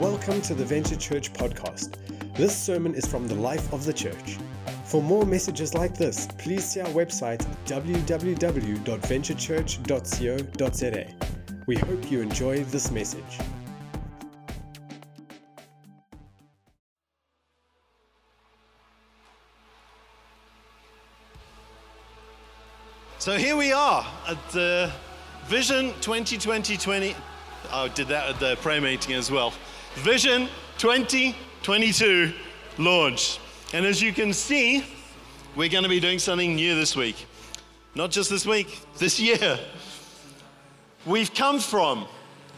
Welcome to the Venture Church podcast. This sermon is from the life of the church. For more messages like this, please see our website www.venturechurch.co.za. We hope you enjoy this message. So here we are at the Vision 2020. I did that at the prayer meeting as well. Vision 2022 launch. And as you can see, we're going to be doing something new this week. Not just this week, this year. We've come from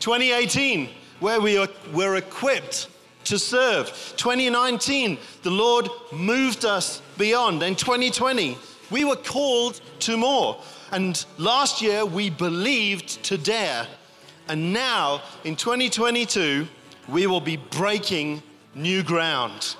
2018, where we were equipped to serve. 2019, the Lord moved us beyond. And 2020, we were called to more. And last year, we believed to dare. And now, in 2022, we will be breaking new ground.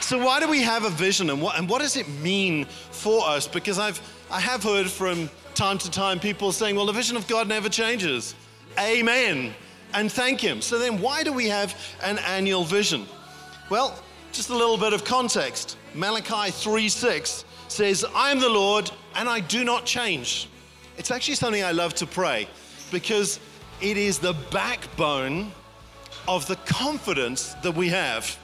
So, why do we have a vision and what, and what does it mean for us? Because I've, I have heard from time to time people saying, well, the vision of God never changes. Amen. And thank Him. So, then why do we have an annual vision? Well, just a little bit of context. Malachi 3:6 says, I am the Lord and I do not change. It's actually something I love to pray because it is the backbone of the confidence that we have.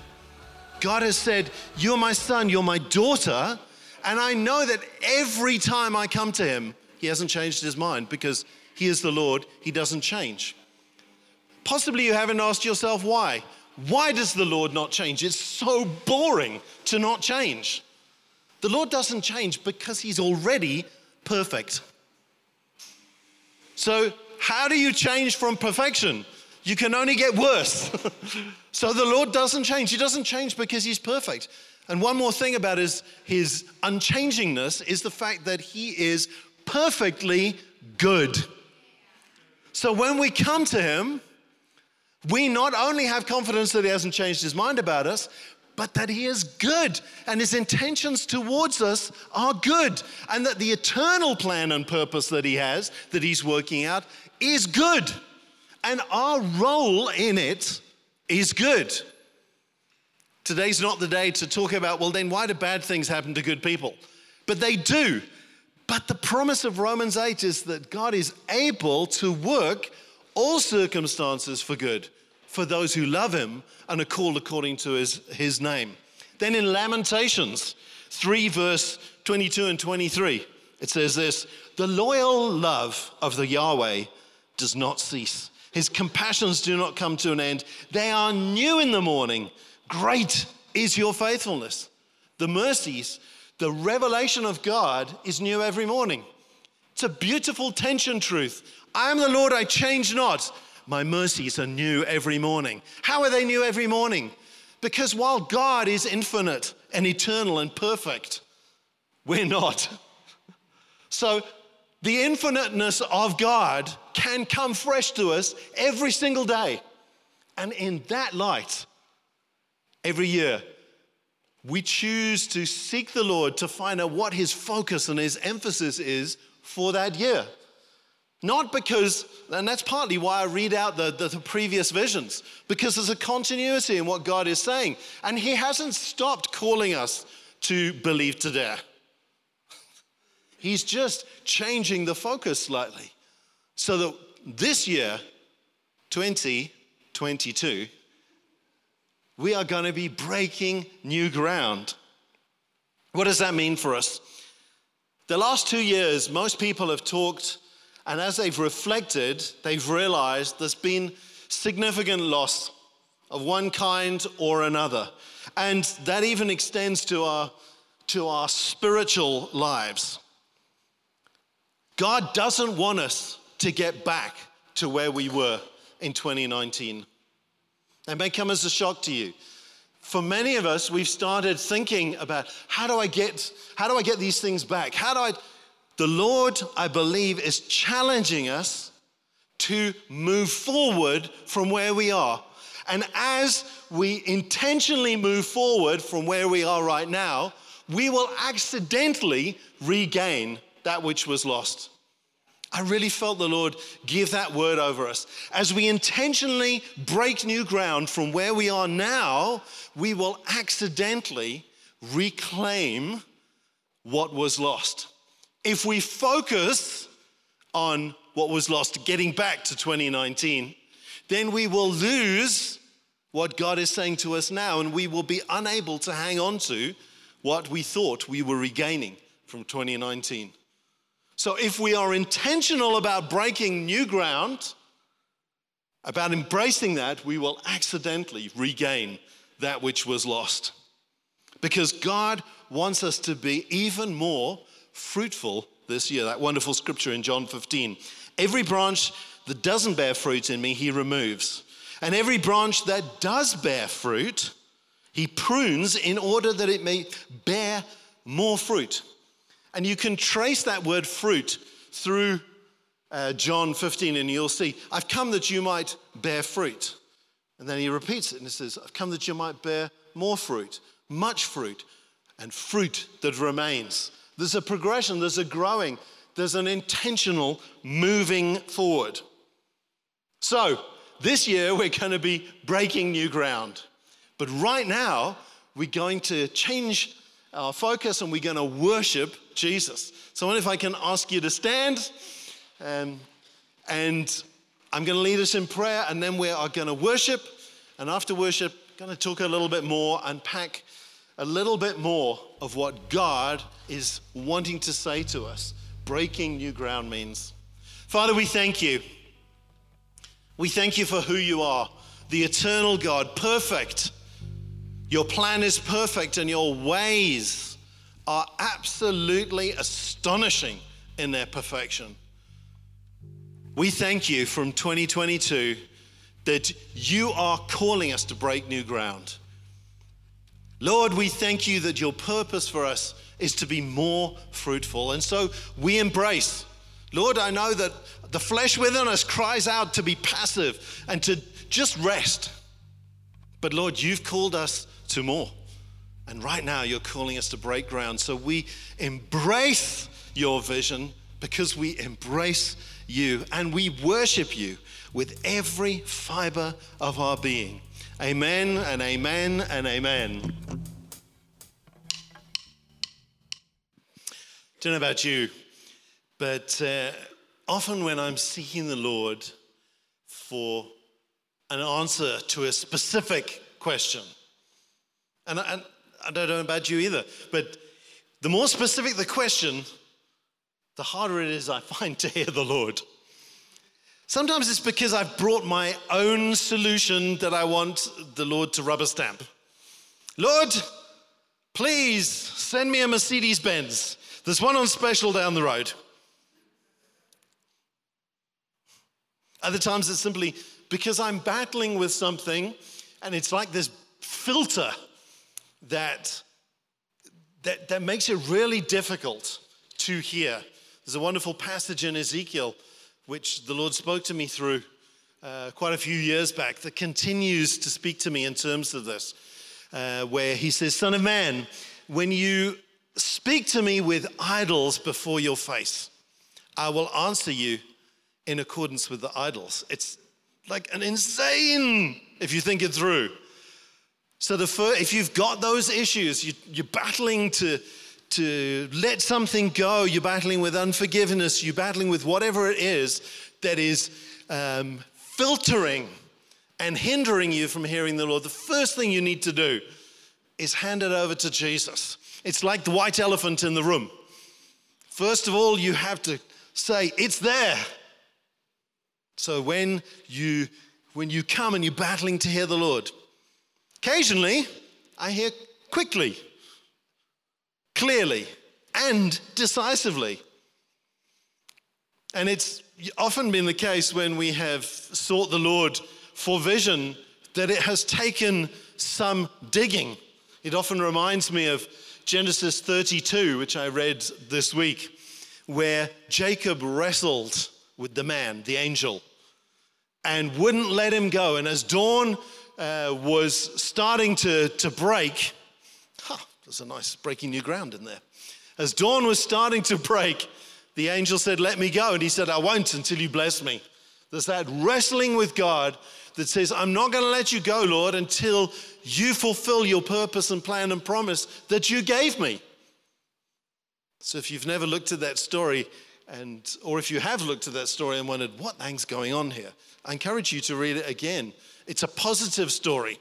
God has said, You're my son, you're my daughter, and I know that every time I come to him, he hasn't changed his mind because he is the Lord, he doesn't change. Possibly you haven't asked yourself why. Why does the Lord not change? It's so boring to not change. The Lord doesn't change because He's already perfect. So, how do you change from perfection? You can only get worse. so, the Lord doesn't change. He doesn't change because He's perfect. And one more thing about his, his unchangingness is the fact that He is perfectly good. So, when we come to Him, we not only have confidence that He hasn't changed His mind about us, but that He is good and His intentions towards us are good, and that the eternal plan and purpose that He has, that He's working out, is good. And our role in it is good. Today's not the day to talk about, well, then why do bad things happen to good people? But they do. But the promise of Romans 8 is that God is able to work all circumstances for good for those who love him and are called according to his, his name. Then in Lamentations 3, verse 22 and 23, it says this The loyal love of the Yahweh does not cease. His compassions do not come to an end. They are new in the morning. Great is your faithfulness. The mercies, the revelation of God is new every morning. It's a beautiful tension truth. I am the Lord, I change not. My mercies are new every morning. How are they new every morning? Because while God is infinite and eternal and perfect, we're not. So the infiniteness of God can come fresh to us every single day. And in that light, every year, we choose to seek the Lord to find out what his focus and his emphasis is for that year. Not because, and that's partly why I read out the, the, the, previous visions, because there's a continuity in what God is saying. And He hasn't stopped calling us to believe to dare. He's just changing the focus slightly. So that this year, 2022, we are going to be breaking new ground. What does that mean for us? The last two years, most people have talked and as they've reflected, they've realized there's been significant loss of one kind or another. And that even extends to our, to our spiritual lives. God doesn't want us to get back to where we were in 2019. It may come as a shock to you. For many of us, we've started thinking about how do I get, how do I get these things back? How do I the Lord, I believe, is challenging us to move forward from where we are. And as we intentionally move forward from where we are right now, we will accidentally regain that which was lost. I really felt the Lord give that word over us. As we intentionally break new ground from where we are now, we will accidentally reclaim what was lost. If we focus on what was lost, getting back to 2019, then we will lose what God is saying to us now, and we will be unable to hang on to what we thought we were regaining from 2019. So, if we are intentional about breaking new ground, about embracing that, we will accidentally regain that which was lost. Because God wants us to be even more fruitful this year. That wonderful scripture in John 15. Every branch that doesn't bear fruit in me, he removes. And every branch that does bear fruit, he prunes in order that it may bear more fruit. And you can trace that word fruit through uh, John 15, and you'll see, I've come that you might bear fruit. And then he repeats it and he says, I've come that you might bear more fruit, much fruit, and fruit that remains. There's a progression, there's a growing, there's an intentional moving forward. So, this year we're going to be breaking new ground. But right now, we're going to change our focus and we're going to worship Jesus. So, if I can ask you to stand. Um, and I'm going to lead us in prayer, and then we are going to worship. And after worship, going to talk a little bit more, and unpack a little bit more of what God is wanting to say to us. Breaking new ground means. Father, we thank you. We thank you for who you are, the eternal God, perfect. Your plan is perfect, and your ways are absolutely astonishing in their perfection. We thank you from 2022 that you are calling us to break new ground. Lord, we thank you that your purpose for us is to be more fruitful. And so we embrace. Lord, I know that the flesh within us cries out to be passive and to just rest. But Lord, you've called us to more. And right now, you're calling us to break ground. So we embrace your vision because we embrace you and we worship you with every fiber of our being. Amen and amen and amen. Don't know about you, but uh, often when I'm seeking the Lord for an answer to a specific question, and, and I don't know about you either, but the more specific the question, the harder it is I find to hear the Lord. Sometimes it's because I've brought my own solution that I want the Lord to rubber stamp. Lord, please send me a Mercedes Benz. There's one on special down the road. Other times it's simply because I'm battling with something and it's like this filter that, that, that makes it really difficult to hear. There's a wonderful passage in Ezekiel which the Lord spoke to me through uh, quite a few years back that continues to speak to me in terms of this, uh, where he says, Son of man, when you speak to me with idols before your face, I will answer you in accordance with the idols. It's like an insane if you think it through. So the first, if you've got those issues, you, you're battling to, to let something go, you're battling with unforgiveness, you're battling with whatever it is that is um, filtering and hindering you from hearing the Lord, the first thing you need to do is hand it over to Jesus. It's like the white elephant in the room. First of all, you have to say, It's there. So when you when you come and you're battling to hear the Lord, Occasionally, I hear quickly, clearly, and decisively. And it's often been the case when we have sought the Lord for vision that it has taken some digging. It often reminds me of Genesis 32, which I read this week, where Jacob wrestled with the man, the angel, and wouldn't let him go. And as dawn uh, was starting to, to break, there's a nice breaking new ground in there. As dawn was starting to break, the angel said, Let me go. And he said, I won't until you bless me. There's that wrestling with God that says, I'm not going to let you go, Lord, until you fulfill your purpose and plan and promise that you gave me. So if you've never looked at that story, and or if you have looked at that story and wondered what thing's going on here, I encourage you to read it again. It's a positive story.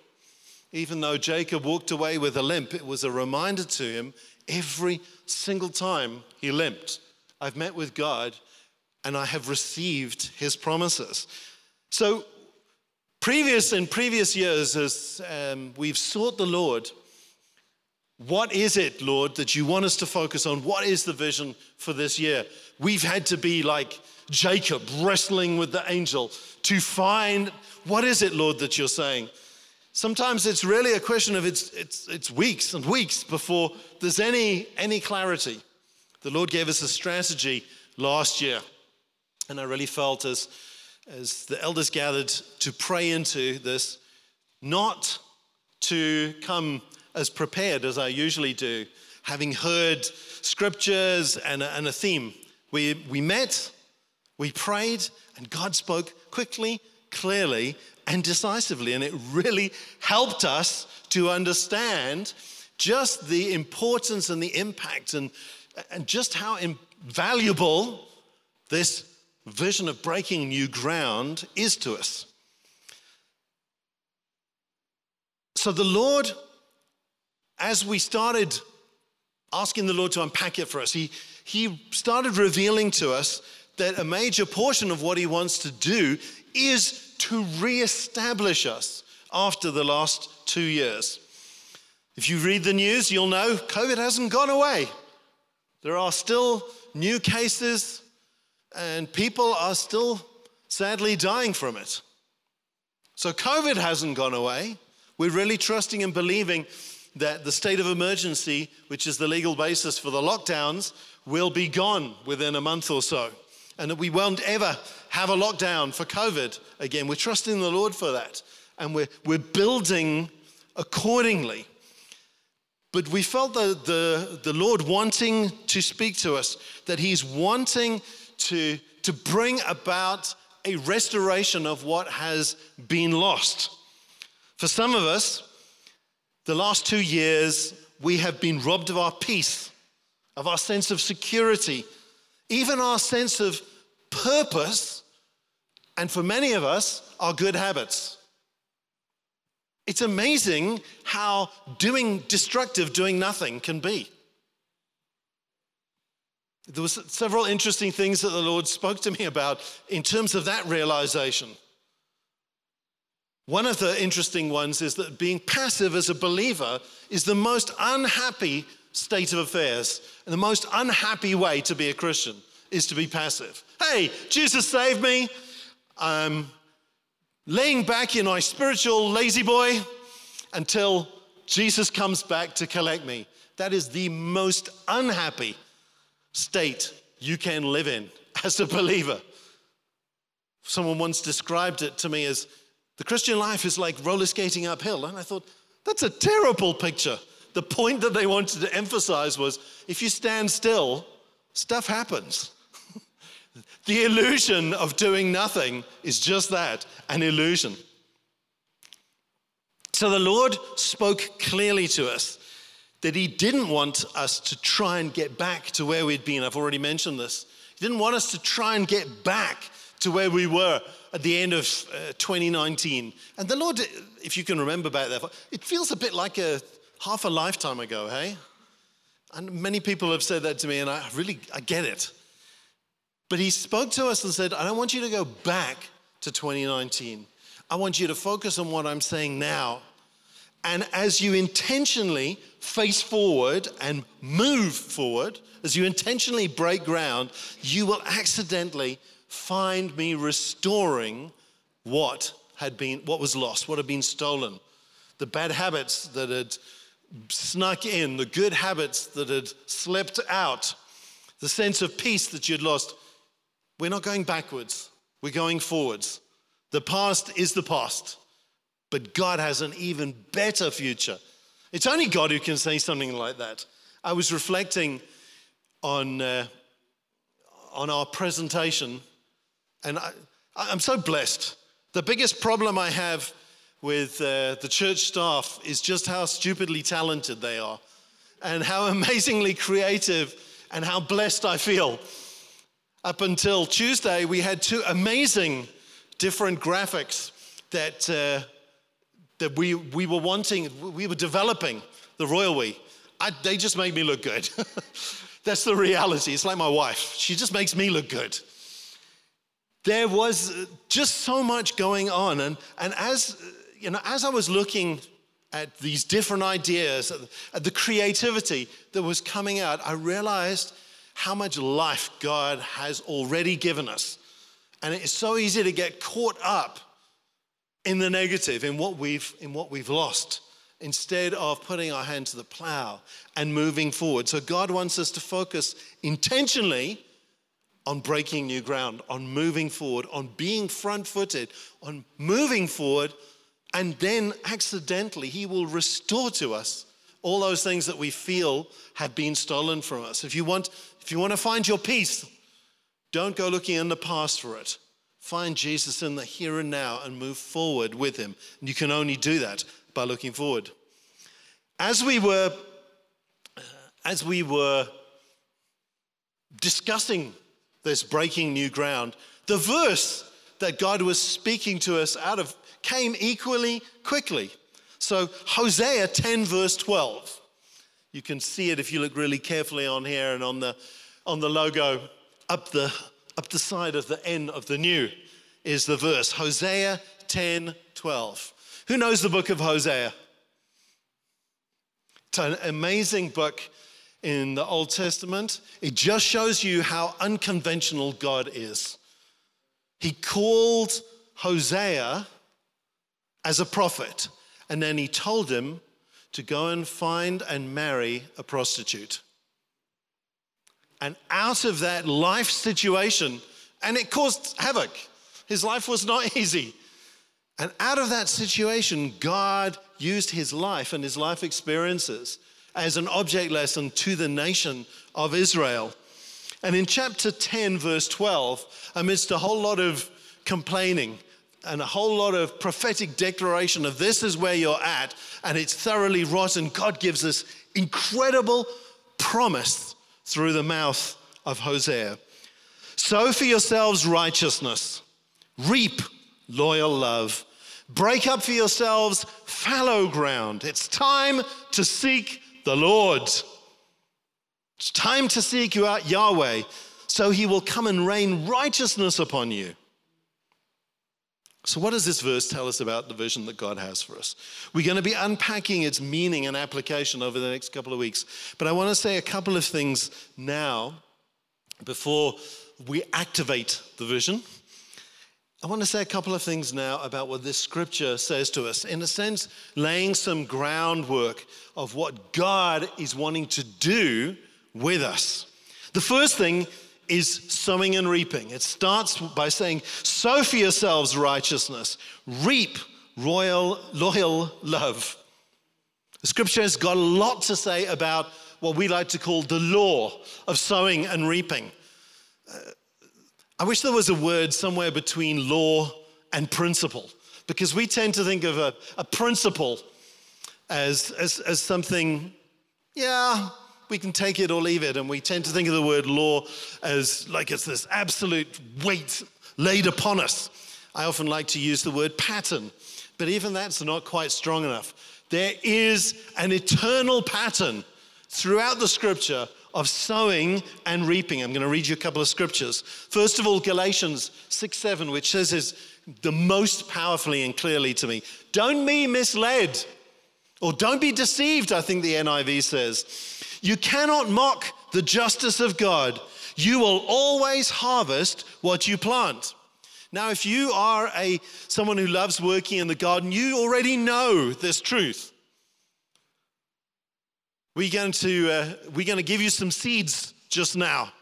Even though Jacob walked away with a limp, it was a reminder to him every single time he limped. I've met with God and I have received his promises. So, previous in previous years, as um, we've sought the Lord, what is it, Lord, that you want us to focus on? What is the vision for this year? We've had to be like Jacob, wrestling with the angel to find what is it, Lord, that you're saying? Sometimes it's really a question of it's, it's, it's weeks and weeks before there's any, any clarity. The Lord gave us a strategy last year, and I really felt as, as the elders gathered to pray into this, not to come as prepared as I usually do, having heard scriptures and a, and a theme. We, we met, we prayed, and God spoke quickly, clearly, and decisively. And it really helped us to understand just the importance and the impact and, and just how invaluable this vision of breaking new ground is to us. So the Lord, as we started asking the Lord to unpack it for us, He, he started revealing to us that a major portion of what He wants to do is to reestablish us after the last two years. If you read the news, you'll know COVID hasn't gone away. There are still new cases, and people are still sadly dying from it. So, COVID hasn't gone away. We're really trusting and believing that the state of emergency, which is the legal basis for the lockdowns, will be gone within a month or so and that we won't ever have a lockdown for COVID again. We're trusting the Lord for that, and we're, we're building accordingly. But we felt the, the, the Lord wanting to speak to us, that He's wanting to, to bring about a restoration of what has been lost. For some of us, the last two years, we have been robbed of our peace, of our sense of security, even our sense of purpose, and for many of us, our good habits. It's amazing how doing destructive, doing nothing can be. There were several interesting things that the Lord spoke to me about in terms of that realization. One of the interesting ones is that being passive as a believer is the most unhappy state of affairs and the most unhappy way to be a Christian is to be passive. Hey, Jesus saved me. I'm laying back in my spiritual La-Z-Boy until Jesus comes back to collect me. That is the most unhappy state you can live in as a believer. Someone once described it to me as the Christian life is like roller skating uphill. And I thought, that's a terrible picture. The point that they wanted to emphasize was if you stand still, stuff happens. The illusion of doing nothing is just that an illusion. So the Lord spoke clearly to us that He didn't want us to try and get back to where we'd been. I've already mentioned this. He didn't want us to try and get back to where we were at the end of uh, 2019. And the Lord, if you can remember back there, it feels a bit like a half a lifetime ago, hey? And many people have said that to me, and I really I get it. But he spoke to us and said, I don't want you to go back to 2019. I want you to focus on what I'm saying now. And as you intentionally face forward and move forward, as you intentionally break ground, you will accidentally find me restoring what had been what was lost, what had been stolen. The bad habits that had snuck in, the good habits that had slipped out, the sense of peace that you'd lost. We're not going backwards, we're going forwards. The past is the past, but God has an even better future. It's only God who can say something like that. I was reflecting on, uh, on our presentation, and I, I'm so blessed. The biggest problem I have with uh, the church staff is just how stupidly talented they are and how amazingly creative and how blessed I feel. Up until Tuesday, we had two amazing different graphics that, uh, that we, we were wanting, we were developing, the Royal We. I, they just made me look good. That's the reality. It's like my wife, she just makes me look good. There was uh, just so much going on. And, and as, uh, you know, as I was looking at these different ideas, at the creativity that was coming out, I realized how much life God has already given us. And it's so easy to get caught up in the negative, in what we've, in what we've lost, instead of putting our hand to the plow and moving forward. So God wants us to focus intentionally on breaking new ground, on moving forward, on being front footed, on moving forward, and then accidentally, He will restore to us all those things that we feel have been stolen from us. If you want, if you want to find your peace, don't go looking in the past for it. Find Jesus in the here and now and move forward with him. And you can only do that by looking forward. As we were as we were discussing this breaking new ground, the verse that God was speaking to us out of came equally quickly. So, Hosea 10, verse 12. You can see it if you look really carefully on here and on the, on the logo up the, up the side of the N of the new is the verse Hosea 10, 12. Who knows the book of Hosea? It's an amazing book in the Old Testament. It just shows you how unconventional God is. He called Hosea as a prophet. And then he told him to go and find and marry a prostitute. And out of that life situation, and it caused havoc. His life was not easy. And out of that situation, God used his life and his life experiences as an object lesson to the nation of Israel. And in chapter 10, verse 12, amidst a whole lot of complaining, and a whole lot of prophetic declaration of this is where you're at and it's thoroughly rotten, God gives us incredible promise through the mouth of Hosea. Sow for yourselves righteousness, reap loyal love, break up for yourselves fallow ground. It's time to seek the Lord. It's time to seek you out Yahweh, so he will come and rain righteousness upon you. So, what does this verse tell us about the vision that God has for us? We're going to be unpacking its meaning and application over the next couple of weeks. But I want to say a couple of things now before we activate the vision. I want to say a couple of things now about what this scripture says to us. In a sense, laying some groundwork of what God is wanting to do with us. The first thing is sowing and reaping. It starts by saying, Sow for yourselves righteousness, reap royal, loyal love. The scripture has got a lot to say about what we like to call the law of sowing and reaping. Uh, I wish there was a word somewhere between law and principle, because we tend to think of a, a principle as, as, as something, yeah, we can take it or leave it. And we tend to think of the word law as like it's this absolute weight laid upon us. I often like to use the word pattern, but even that's not quite strong enough. There is an eternal pattern throughout the scripture of sowing and reaping. I'm going to read you a couple of scriptures. First of all, Galatians 6 7, which says is the most powerfully and clearly to me. Don't be misled, or don't be deceived, I think the NIV says. You cannot mock the justice of God. You will always harvest what you plant. Now, if you are a someone who loves working in the garden, you already know this truth. We're going to, uh, we're going to give you some seeds just now.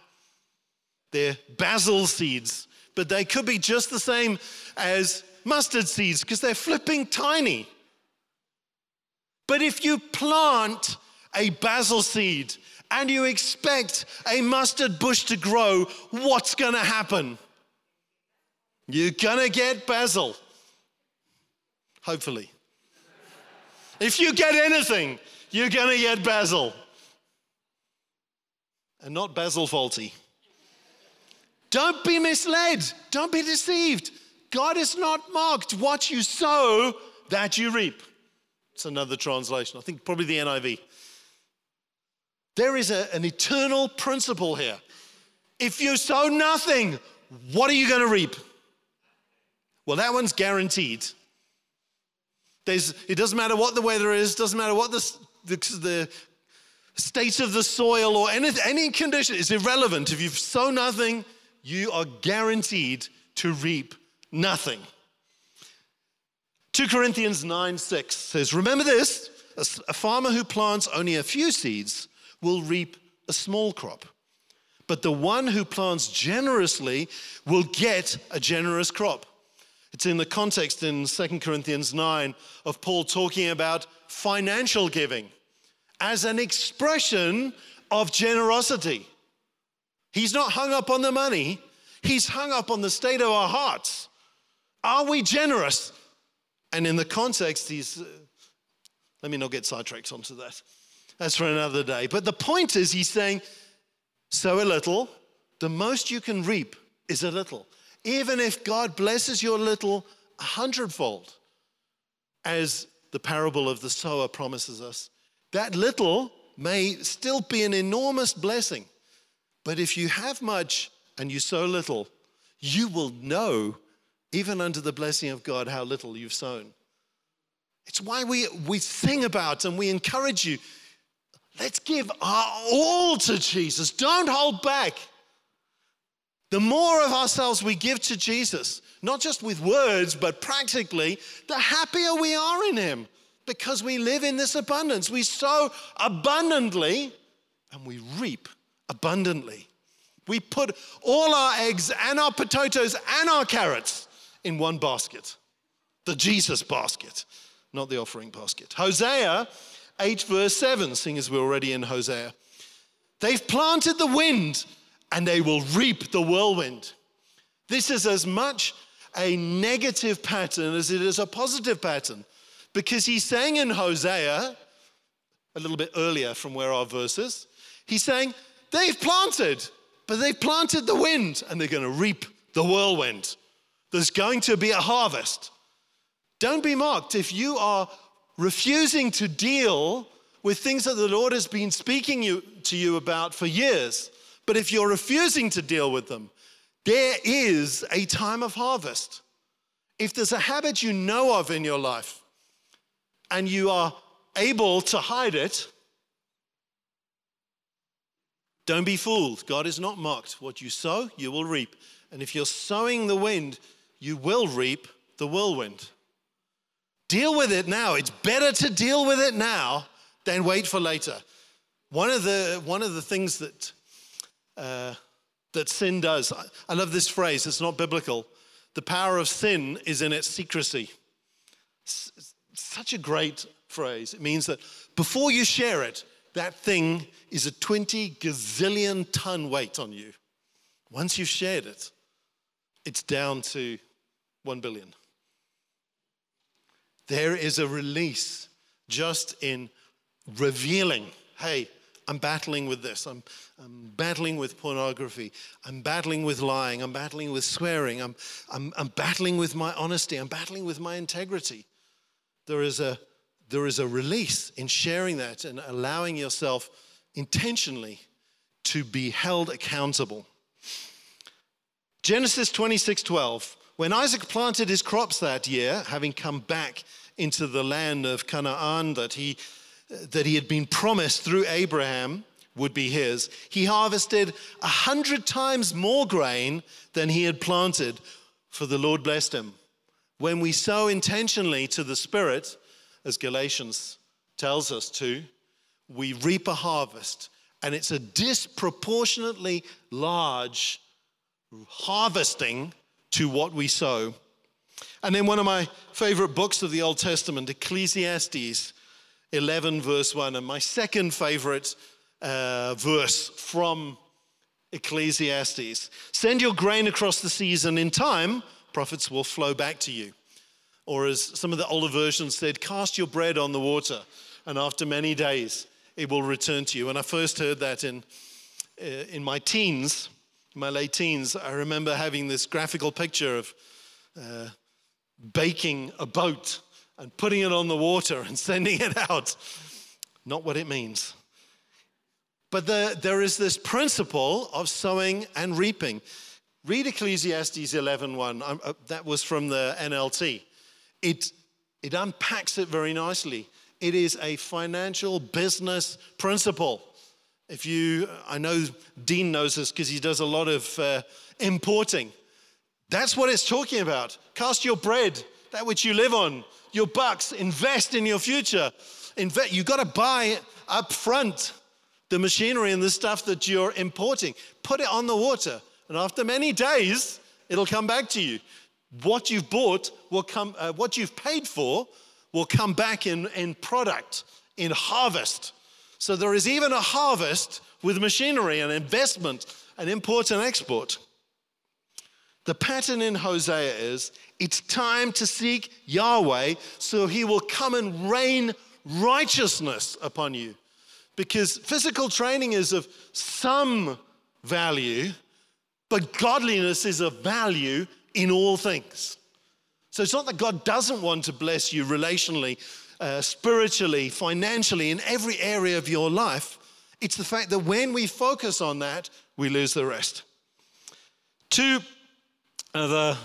They're basil seeds, but they could be just the same as mustard seeds because they're flipping tiny. But if you plant a basil seed and you expect a mustard bush to grow, what's going to happen? You're going to get basil. Hopefully. If you get anything, you're going to get basil. And not Basil Fawlty. Don't be misled. Don't be deceived. God is not mocked. What you sow, that you reap. It's another translation. I think probably the NIV. There is a, an eternal principle here. If you sow nothing, what are you going to reap? Well, that one's guaranteed. There's, it doesn't matter what the weather is, doesn't matter what the, the, the state of the soil or any, any condition, it's irrelevant. If you've sown nothing, you are guaranteed to reap nothing. 2 Corinthians 9 6 says, Remember this a farmer who plants only a few seeds will reap a small crop. But the one who plants generously will get a generous crop. It's in the context in 2 Corinthians 9 of Paul talking about financial giving as an expression of generosity. He's not hung up on the money, he's hung up on the state of our hearts. Are we generous? And in the context, he's, uh, let me not get sidetracked onto that. That's for another day. But the point is, he's saying, sow a little, the most you can reap is a little. Even if God blesses your little a hundredfold, as the parable of the sower promises us, that little may still be an enormous blessing. But if you have much and you sow little, you will know, even under the blessing of God, how little you've sown. It's why we, we sing about and we encourage you let's give our all to Jesus. Don't hold back. The more of ourselves we give to Jesus, not just with words, but practically, the happier we are in Him because we live in this abundance. We sow abundantly and we reap abundantly. We put all our eggs and our potatoes and our carrots in one basket the Jesus basket, not the offering basket. Hosea 8, verse 7, seeing as we're already in Hosea. They've planted the wind and they will reap the whirlwind. This is as much a negative pattern as it is a positive pattern because he's saying in Hosea, a little bit earlier from where our verse is, he's saying, they've planted, but they've planted the wind and they're going to reap the whirlwind. There's going to be a harvest. Don't be mocked if you are refusing to deal with things that the Lord has been speaking you, to you about for years. But if you're refusing to deal with them, there is a time of harvest. If there's a habit you know of in your life and you are able to hide it, don't be fooled. God is not mocked. What you sow, you will reap. And if you're sowing the wind, you will reap the whirlwind. Deal with it now. It's better to deal with it now than wait for later. One of the, one of the things that, uh, that sin does, I love this phrase, it's not biblical. The power of sin is in its secrecy. It's such a great phrase. It means that before you share it, that thing is a 20 gazillion ton weight on you. Once you've shared it, it's down to 1 billion. There is a release just in revealing hey, I'm battling with this. I'm, I'm battling with pornography. I'm battling with lying. I'm battling with swearing. I'm, I'm, I'm battling with my honesty. I'm battling with my integrity. There is, a, there is a release in sharing that and allowing yourself intentionally to be held accountable. Genesis 26 12. When Isaac planted his crops that year, having come back into the land of Canaan that he, that he had been promised through Abraham would be his, he harvested a hundred times more grain than he had planted, for the Lord blessed him. When we sow intentionally to the Spirit, as Galatians tells us to, we reap a harvest, and it's a disproportionately large harvesting to what we sow. And then one of my favorite books of the Old Testament, Ecclesiastes 11, verse 1, and my second favorite uh, verse from Ecclesiastes. Send your grain across the seas, and in time, profits will flow back to you. Or, as some of the older versions said, cast your bread on the water, and after many days, it will return to you. And I first heard that in, uh, in my teens, my late teens, I remember having this graphical picture of uh, baking a boat and putting it on the water and sending it out. Not what it means. But the, there is this principle of sowing and reaping. Read Ecclesiastes 11.1. Um, uh, that was from the NLT. It, it unpacks it very nicely. It is a financial business principle. If you, I know Dean knows this because he does a lot of uh, importing. That's what it's talking about. Cast your bread, that which you live on, your bucks, invest in your future. Invest, you've got to buy up front the machinery and the stuff that you're importing. Put it on the water, and after many days, it'll come back to you. What you've bought will come, uh, what you've paid for will come back in, in product, in harvest. So there is even a harvest with machinery and investment and import and export. The pattern in Hosea is it's time to seek Yahweh so he will come and rain righteousness upon you. Because physical training is of some value, but godliness is of value in all things. So it's not that God doesn't want to bless you relationally, uh, spiritually, financially, in every area of your life. It's the fact that when we focus on that, we lose the rest. Two other,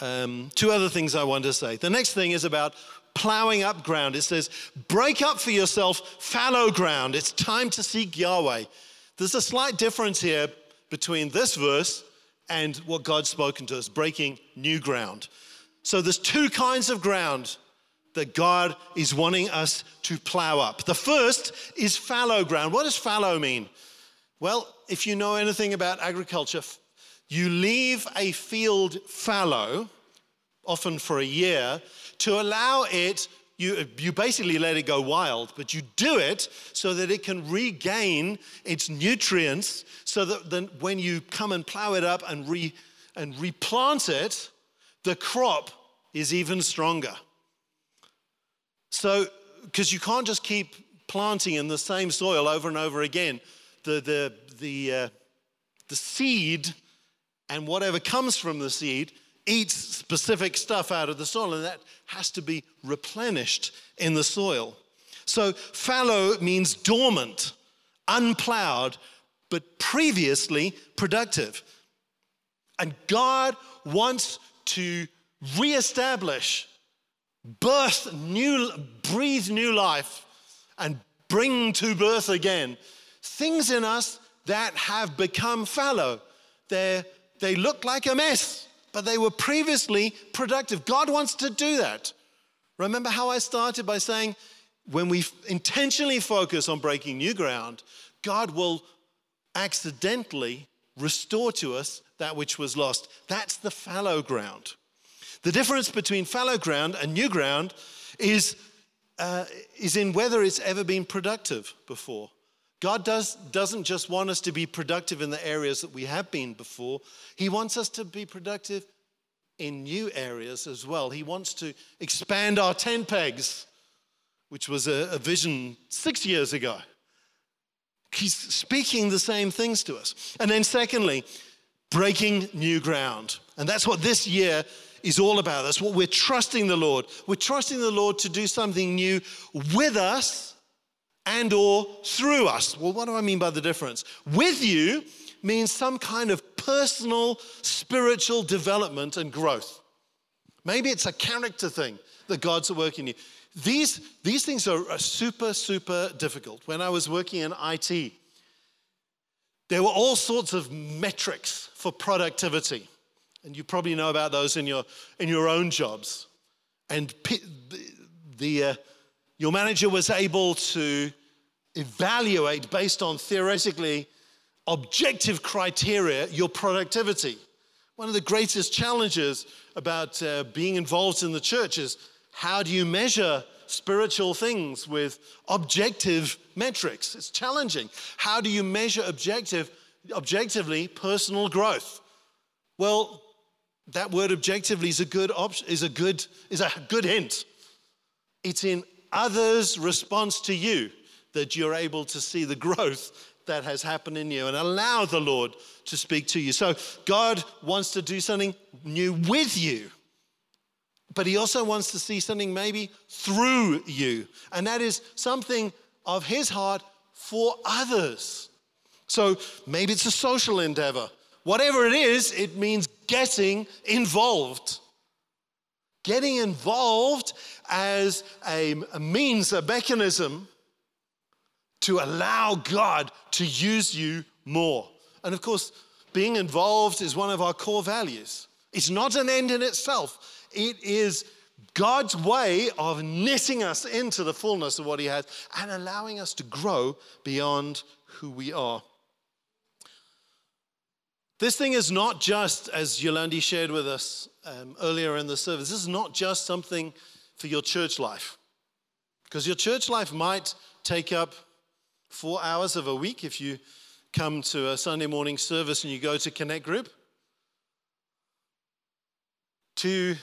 um, two other things I want to say. The next thing is about plowing up ground. It says, break up for yourself fallow ground. It's time to seek Yahweh. There's a slight difference here between this verse and what God's spoken to us, breaking new ground. So there's two kinds of ground that God is wanting us to plow up. The first is fallow ground. What does fallow mean? Well, if you know anything about agriculture, you leave a field fallow, often for a year, to allow it, you, you basically let it go wild, but you do it so that it can regain its nutrients so that then when you come and plow it up and, re, and replant it, the crop is even stronger. So, because you can't just keep planting in the same soil over and over again, the, the, the, uh, the seed and whatever comes from the seed eats specific stuff out of the soil, and that has to be replenished in the soil. So, fallow means dormant, unplowed, but previously productive. And God wants to reestablish, birth new, breathe new life, and bring to birth again things in us that have become fallow. They're they look like a mess, but they were previously productive. God wants to do that. Remember how I started by saying when we intentionally focus on breaking new ground, God will accidentally restore to us that which was lost. That's the fallow ground. The difference between fallow ground and new ground is, uh, is in whether it's ever been productive before. God does, doesn't just want us to be productive in the areas that we have been before, He wants us to be productive in new areas as well. He wants to expand our tent pegs, which was a, a vision six years ago. He's speaking the same things to us. And then, secondly, breaking new ground. And that's what this year is all about. That's what we're trusting the Lord. We're trusting the Lord to do something new with us and or through us. Well, what do I mean by the difference? With you means some kind of personal spiritual development and growth. Maybe it's a character thing that God's working in you. These, these things are super, super difficult. When I was working in IT, there were all sorts of metrics for productivity. And you probably know about those in your, in your own jobs. And the, uh, your manager was able to evaluate based on theoretically objective criteria your productivity. One of the greatest challenges about uh, being involved in the church is how do you measure spiritual things with objective metrics. It's challenging. How do you measure objective, objectively personal growth? Well, that word objectively is a good option, is a good, is a good hint. It's in others' response to you that you're able to see the growth that has happened in you and allow the Lord to speak to you. So God wants to do something new with you. But he also wants to see something maybe through you. And that is something of his heart for others. So maybe it's a social endeavor. Whatever it is, it means getting involved. Getting involved as a, a means, a mechanism to allow God to use you more. And of course, being involved is one of our core values. It's not an end in itself, it is God's way of knitting us into the fullness of what He has and allowing us to grow beyond who we are. This thing is not just, as Yolandi shared with us um, earlier in the service, this is not just something for your church life. Because your church life might take up four hours of a week if you come to a Sunday morning service and you go to Connect Group. To,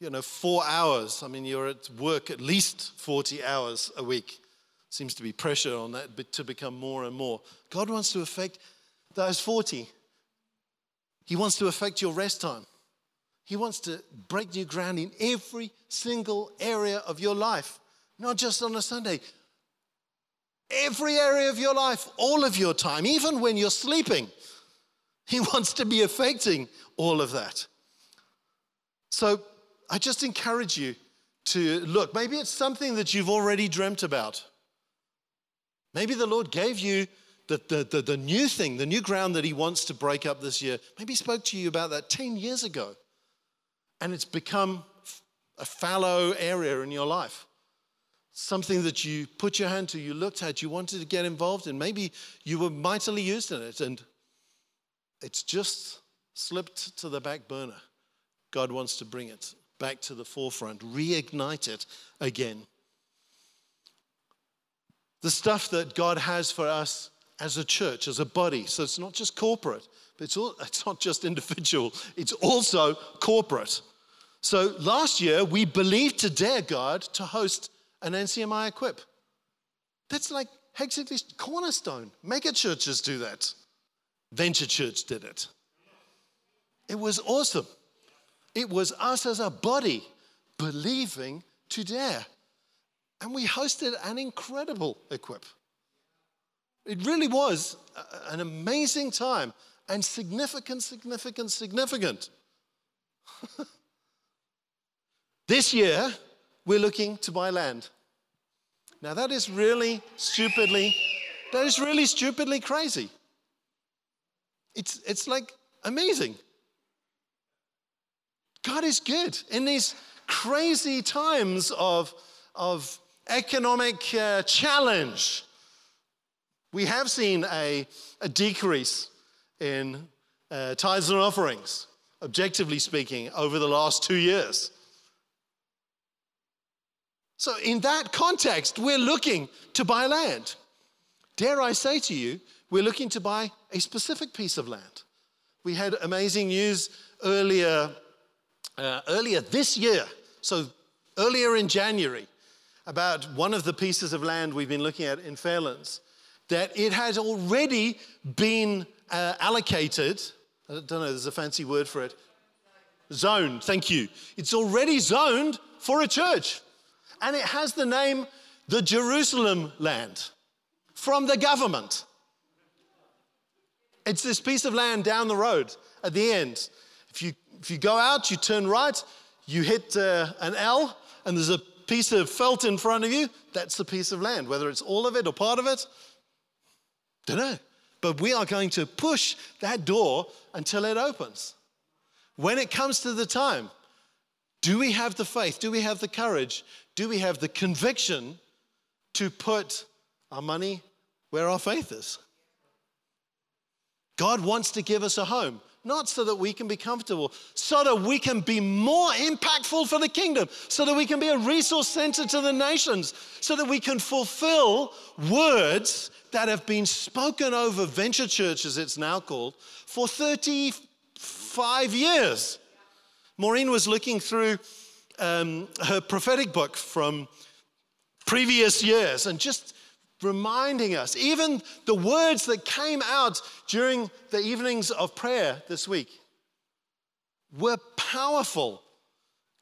you know, four hours. I mean, you're at work at least 40 hours a week. Seems to be pressure on that to become more and more. God wants to affect those 40. He wants to affect your rest time. He wants to break new ground in every single area of your life, not just on a Sunday. Every area of your life, all of your time, even when you're sleeping. He wants to be affecting all of that. So I just encourage you to look. Maybe it's something that you've already dreamt about. Maybe the Lord gave you the, the, the, the, new thing, the new ground that He wants to break up this year. Maybe He spoke to you about that 10 years ago, and it's become a fallow area in your life something that you put your hand to, you looked at, you wanted to get involved in. Maybe you were mightily used in it and it's just slipped to the back burner. God wants to bring it back to the forefront, reignite it again. The stuff that God has for us as a church, as a body, so it's not just corporate, but it's, all, it's not just individual, it's also corporate. So last year, we believed to dare God to host an NCMI equip. That's like Hexically cornerstone. Mega churches do that. Venture Church did it. It was awesome. It was us as a body believing to dare. And we hosted an incredible equip. It really was an amazing time and significant, significant, significant. this year, we're looking to buy land. Now, that is really stupidly, that is really stupidly crazy. It's, it's like amazing. God is good in these crazy times of, of economic uh, challenge. We have seen a, a decrease in uh, tithes and offerings, objectively speaking, over the last two years. So, in that context, we're looking to buy land. Dare I say to you, we're looking to buy a specific piece of land. We had amazing news earlier, uh, earlier this year, so earlier in January, about one of the pieces of land we've been looking at in Fairlands, that it has already been uh, allocated. I don't know, there's a fancy word for it. Zoned, thank you. It's already zoned for a church and it has the name the Jerusalem land from the government. It's this piece of land down the road at the end. If you, if you go out, you turn right, you hit uh, an L, and there's a piece of veld in front of you. That's the piece of land, whether it's all of it or part of it. Don't know. But we are going to push that door until it opens. When it comes to the time, do we have the faith? Do we have the courage? Do we have the conviction to put our money where our faith is? God wants to give us a home, not so that we can be comfortable, so that we can be more impactful for the kingdom, so that we can be a resource center to the nations, so that we can fulfill words that have been spoken over venture churches, it's now called, for 35 years. Maureen was looking through um, her prophetic book from previous years and just reminding us, even the words that came out during the evenings of prayer this week were powerful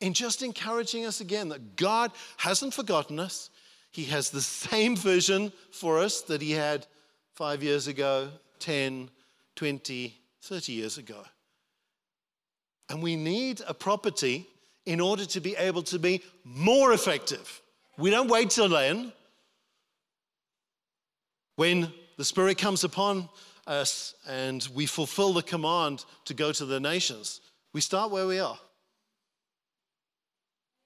in just encouraging us again that God hasn't forgotten us. He has the same vision for us that He had five years ago, 10, 20, 30 years ago. And we need a property in order to be able to be more effective. We don't wait till then. When the Spirit comes upon us and we fulfill the command to go to the nations, we start where we are.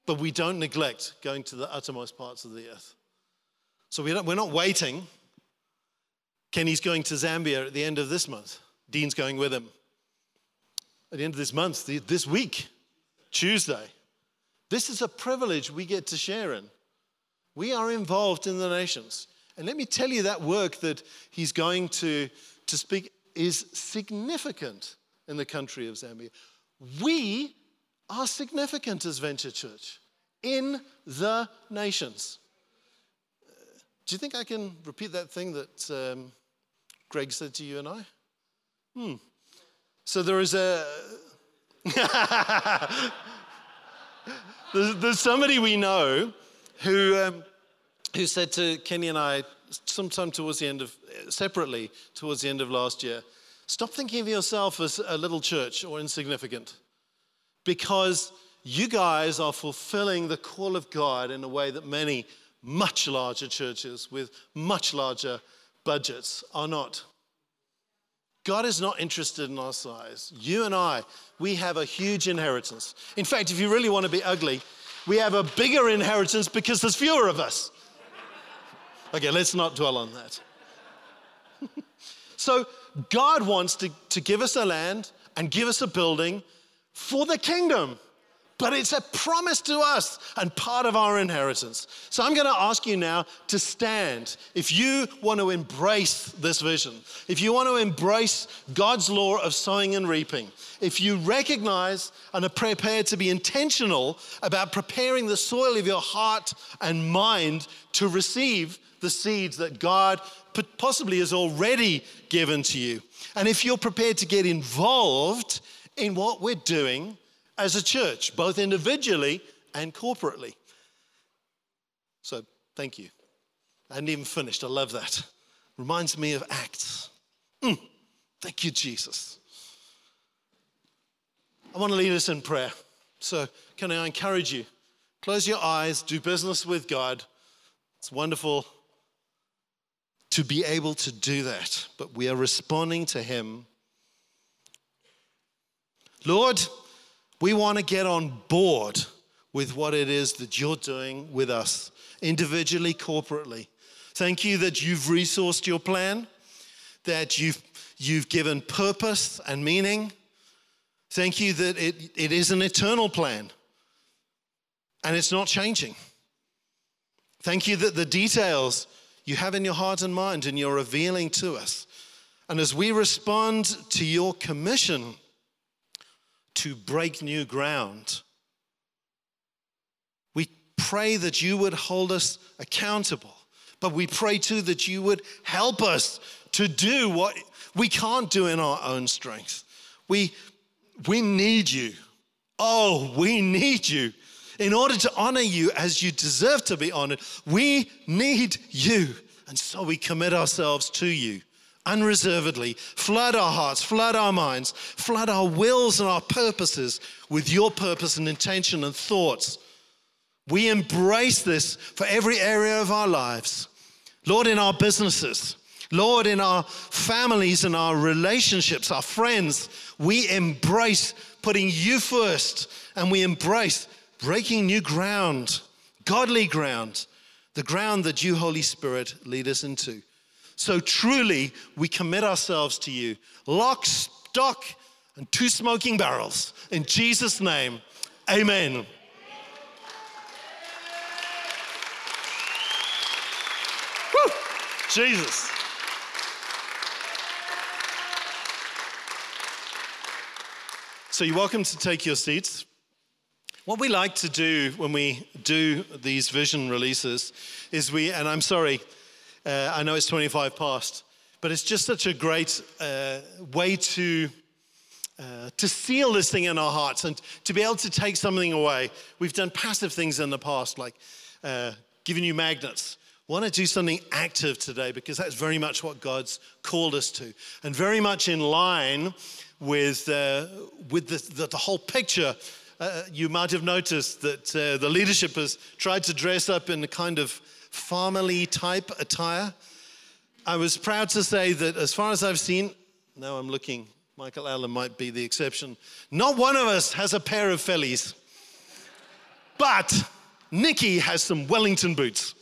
But we don't neglect going to the uttermost parts of the earth. So we we're not waiting. Kenny's going to Zambia at the end of this month. Dean's going with him. At the end of this month, this week, Tuesday. This is a privilege we get to share in. We are involved in the nations. And let me tell you, that work that he's going to, to speak is significant in the country of Zambia. We are significant as Venture Church in the nations. Do you think I can repeat that thing that um, Greg said to you and I? Hmm. So there is a. there's, there's, somebody we know who, um, who said to Kenny and I sometime towards the end of, separately, towards the end of last year, stop thinking of yourself as a little church or insignificant because you guys are fulfilling the call of God in a way that many much larger churches with much larger budgets are not. God is not interested in our size. You and I, we have a huge inheritance. In fact, if you really want to be ugly, we have a bigger inheritance because there's fewer of us. Okay, let's not dwell on that. so, God wants to, to give us a land and give us a building for the kingdom but it's a promise to us and part of our inheritance. So I'm going to ask you now to stand. If you want to embrace this vision, if you want to embrace God's law of sowing and reaping, if you recognize and are prepared to be intentional about preparing the soil of your heart and mind to receive the seeds that God possibly has already given to you, and if you're prepared to get involved in what we're doing as a church, both individually and corporately. So, thank you. I hadn't even finished. I love that. Reminds me of Acts. Mm, thank you, Jesus. I want to lead us in prayer. So, can I encourage you? Close your eyes, do business with God. It's wonderful to be able to do that, but we are responding to Him. Lord, we want to get on board with what it is that you're doing with us, individually, corporately. Thank you that you've resourced your plan, that you've, you've given purpose and meaning. Thank you that it, it is an eternal plan and it's not changing. Thank you that the details you have in your heart and mind and you're revealing to us. And as we respond to your commission, to break new ground. We pray that you would hold us accountable, but we pray too that you would help us to do what we can't do in our own strength. We, we need you. Oh, we need you. In order to honor you as you deserve to be honored, we need you. And so we commit ourselves to you unreservedly. Flood our hearts, flood our minds, flood our wills and our purposes with your purpose and intention and thoughts. We embrace this for every area of our lives. Lord, in our businesses, Lord, in our families and our relationships, our friends, we embrace putting you first and we embrace breaking new ground, godly ground, the ground that you, Holy Spirit, lead us into. So truly, we commit ourselves to you, lock, stock, and two smoking barrels. In Jesus' name, amen. Woo! Jesus. So you're welcome to take your seats. What we like to do when we do these vision releases is we, and I'm sorry, uh, I know it's 25 past, but it's just such a great uh, way to. Uh, to seal this thing in our hearts and to be able to take something away. We've done passive things in the past, like uh, giving you magnets. Want to do something active today because that's very much what God's called us to, and very much in line with, uh, with the, the, the, whole picture. Uh, you might have noticed that uh, the leadership has tried to dress up in a kind of farmerly type attire. I was proud to say that, as far as I've seen, now I'm looking, Michael Allen might be the exception, not one of us has a pair of Vellies. But Nikki has some Wellington boots.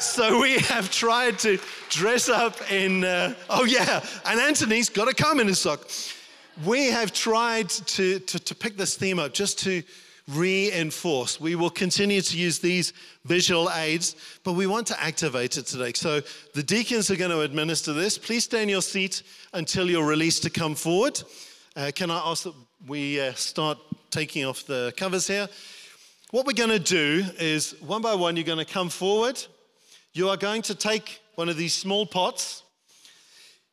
So we have tried to dress up in, uh, oh yeah, and Anthony's got a come in his sock. We have tried to, to, to pick this theme up just to reinforce. We will continue to use these visual aids, but we want to activate it today. So the deacons are going to administer this. Please stay in your seat until you're released to come forward. Uh, can I ask that we uh, start taking off the covers here? What we're going to do is one by one, you're going to come forward you are going to take one of these small pots.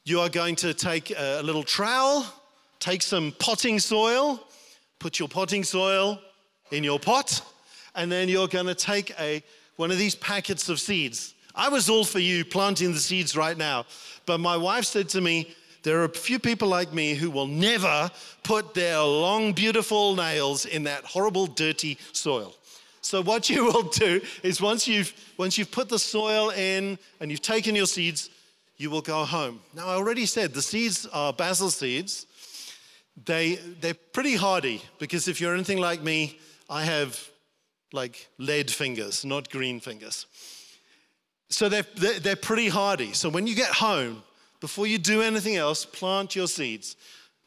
You are going to take a little trowel, take some potting soil, put your potting soil in your pot, and then you're going to take a, one of these packets of seeds. I was all for you planting the seeds right now, but my wife said to me, there are a few people like me who will never put their long, beautiful nails in that horrible, dirty soil. So what you will do is once you've once you've put the soil in and you've taken your seeds, you will go home. Now I already said the seeds are basil seeds. They they're pretty hardy because if you're anything like me, I have like lead fingers, not green fingers. So they're, they're, they're pretty hardy. So when you get home, before you do anything else, plant your seeds.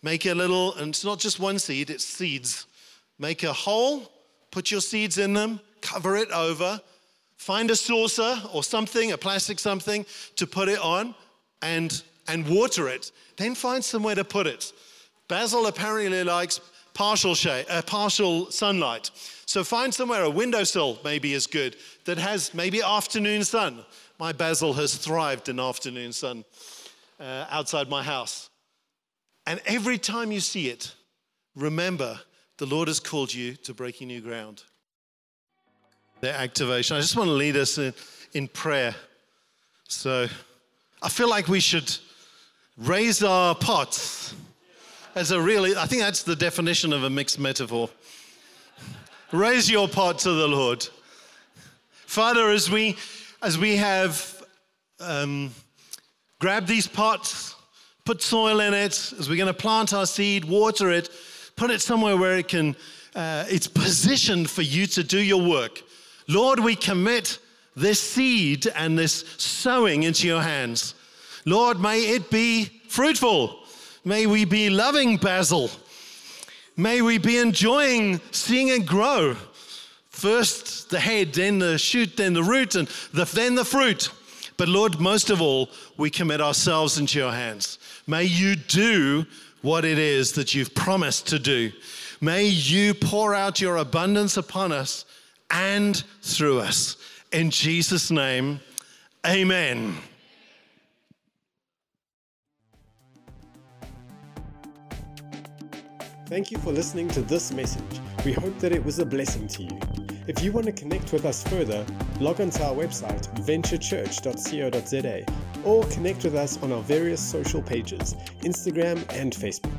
Make a little, and it's not just one seed, it's seeds. Make a hole put your seeds in them, cover it over, find a saucer or something, a plastic something to put it on, and, and water it. Then find somewhere to put it. Basil apparently likes partial shade, uh, partial sunlight. So find somewhere, a windowsill maybe is good, that has maybe afternoon sun. My basil has thrived in afternoon sun uh, outside my house. And every time you see it, remember the Lord has called you to breaking new ground. Their activation. I just want to lead us in, in prayer. So I feel like we should raise our pots as a really, I think that's the definition of a mixed metaphor. Raise your pot to the Lord. Father, as we, as we have um, grabbed these pots, put soil in it, as we're going to plant our seed, water it, Put it somewhere where it can, uh, it's positioned for you to do your work. Lord, we commit this seed and this sowing into your hands. Lord, may it be fruitful. May we be loving basil. May we be enjoying seeing it grow. First the head, then the shoot, then the root, and the, then the fruit. But Lord, most of all, we commit ourselves into your hands. May you do what it is that you've promised to do. May you pour out your abundance upon us and through us. In Jesus' name, amen. Thank you for listening to this message. We hope that it was a blessing to you. If you want to connect with us further, log on to our website, venturechurch.co.za, or connect with us on our various social pages, Instagram and Facebook.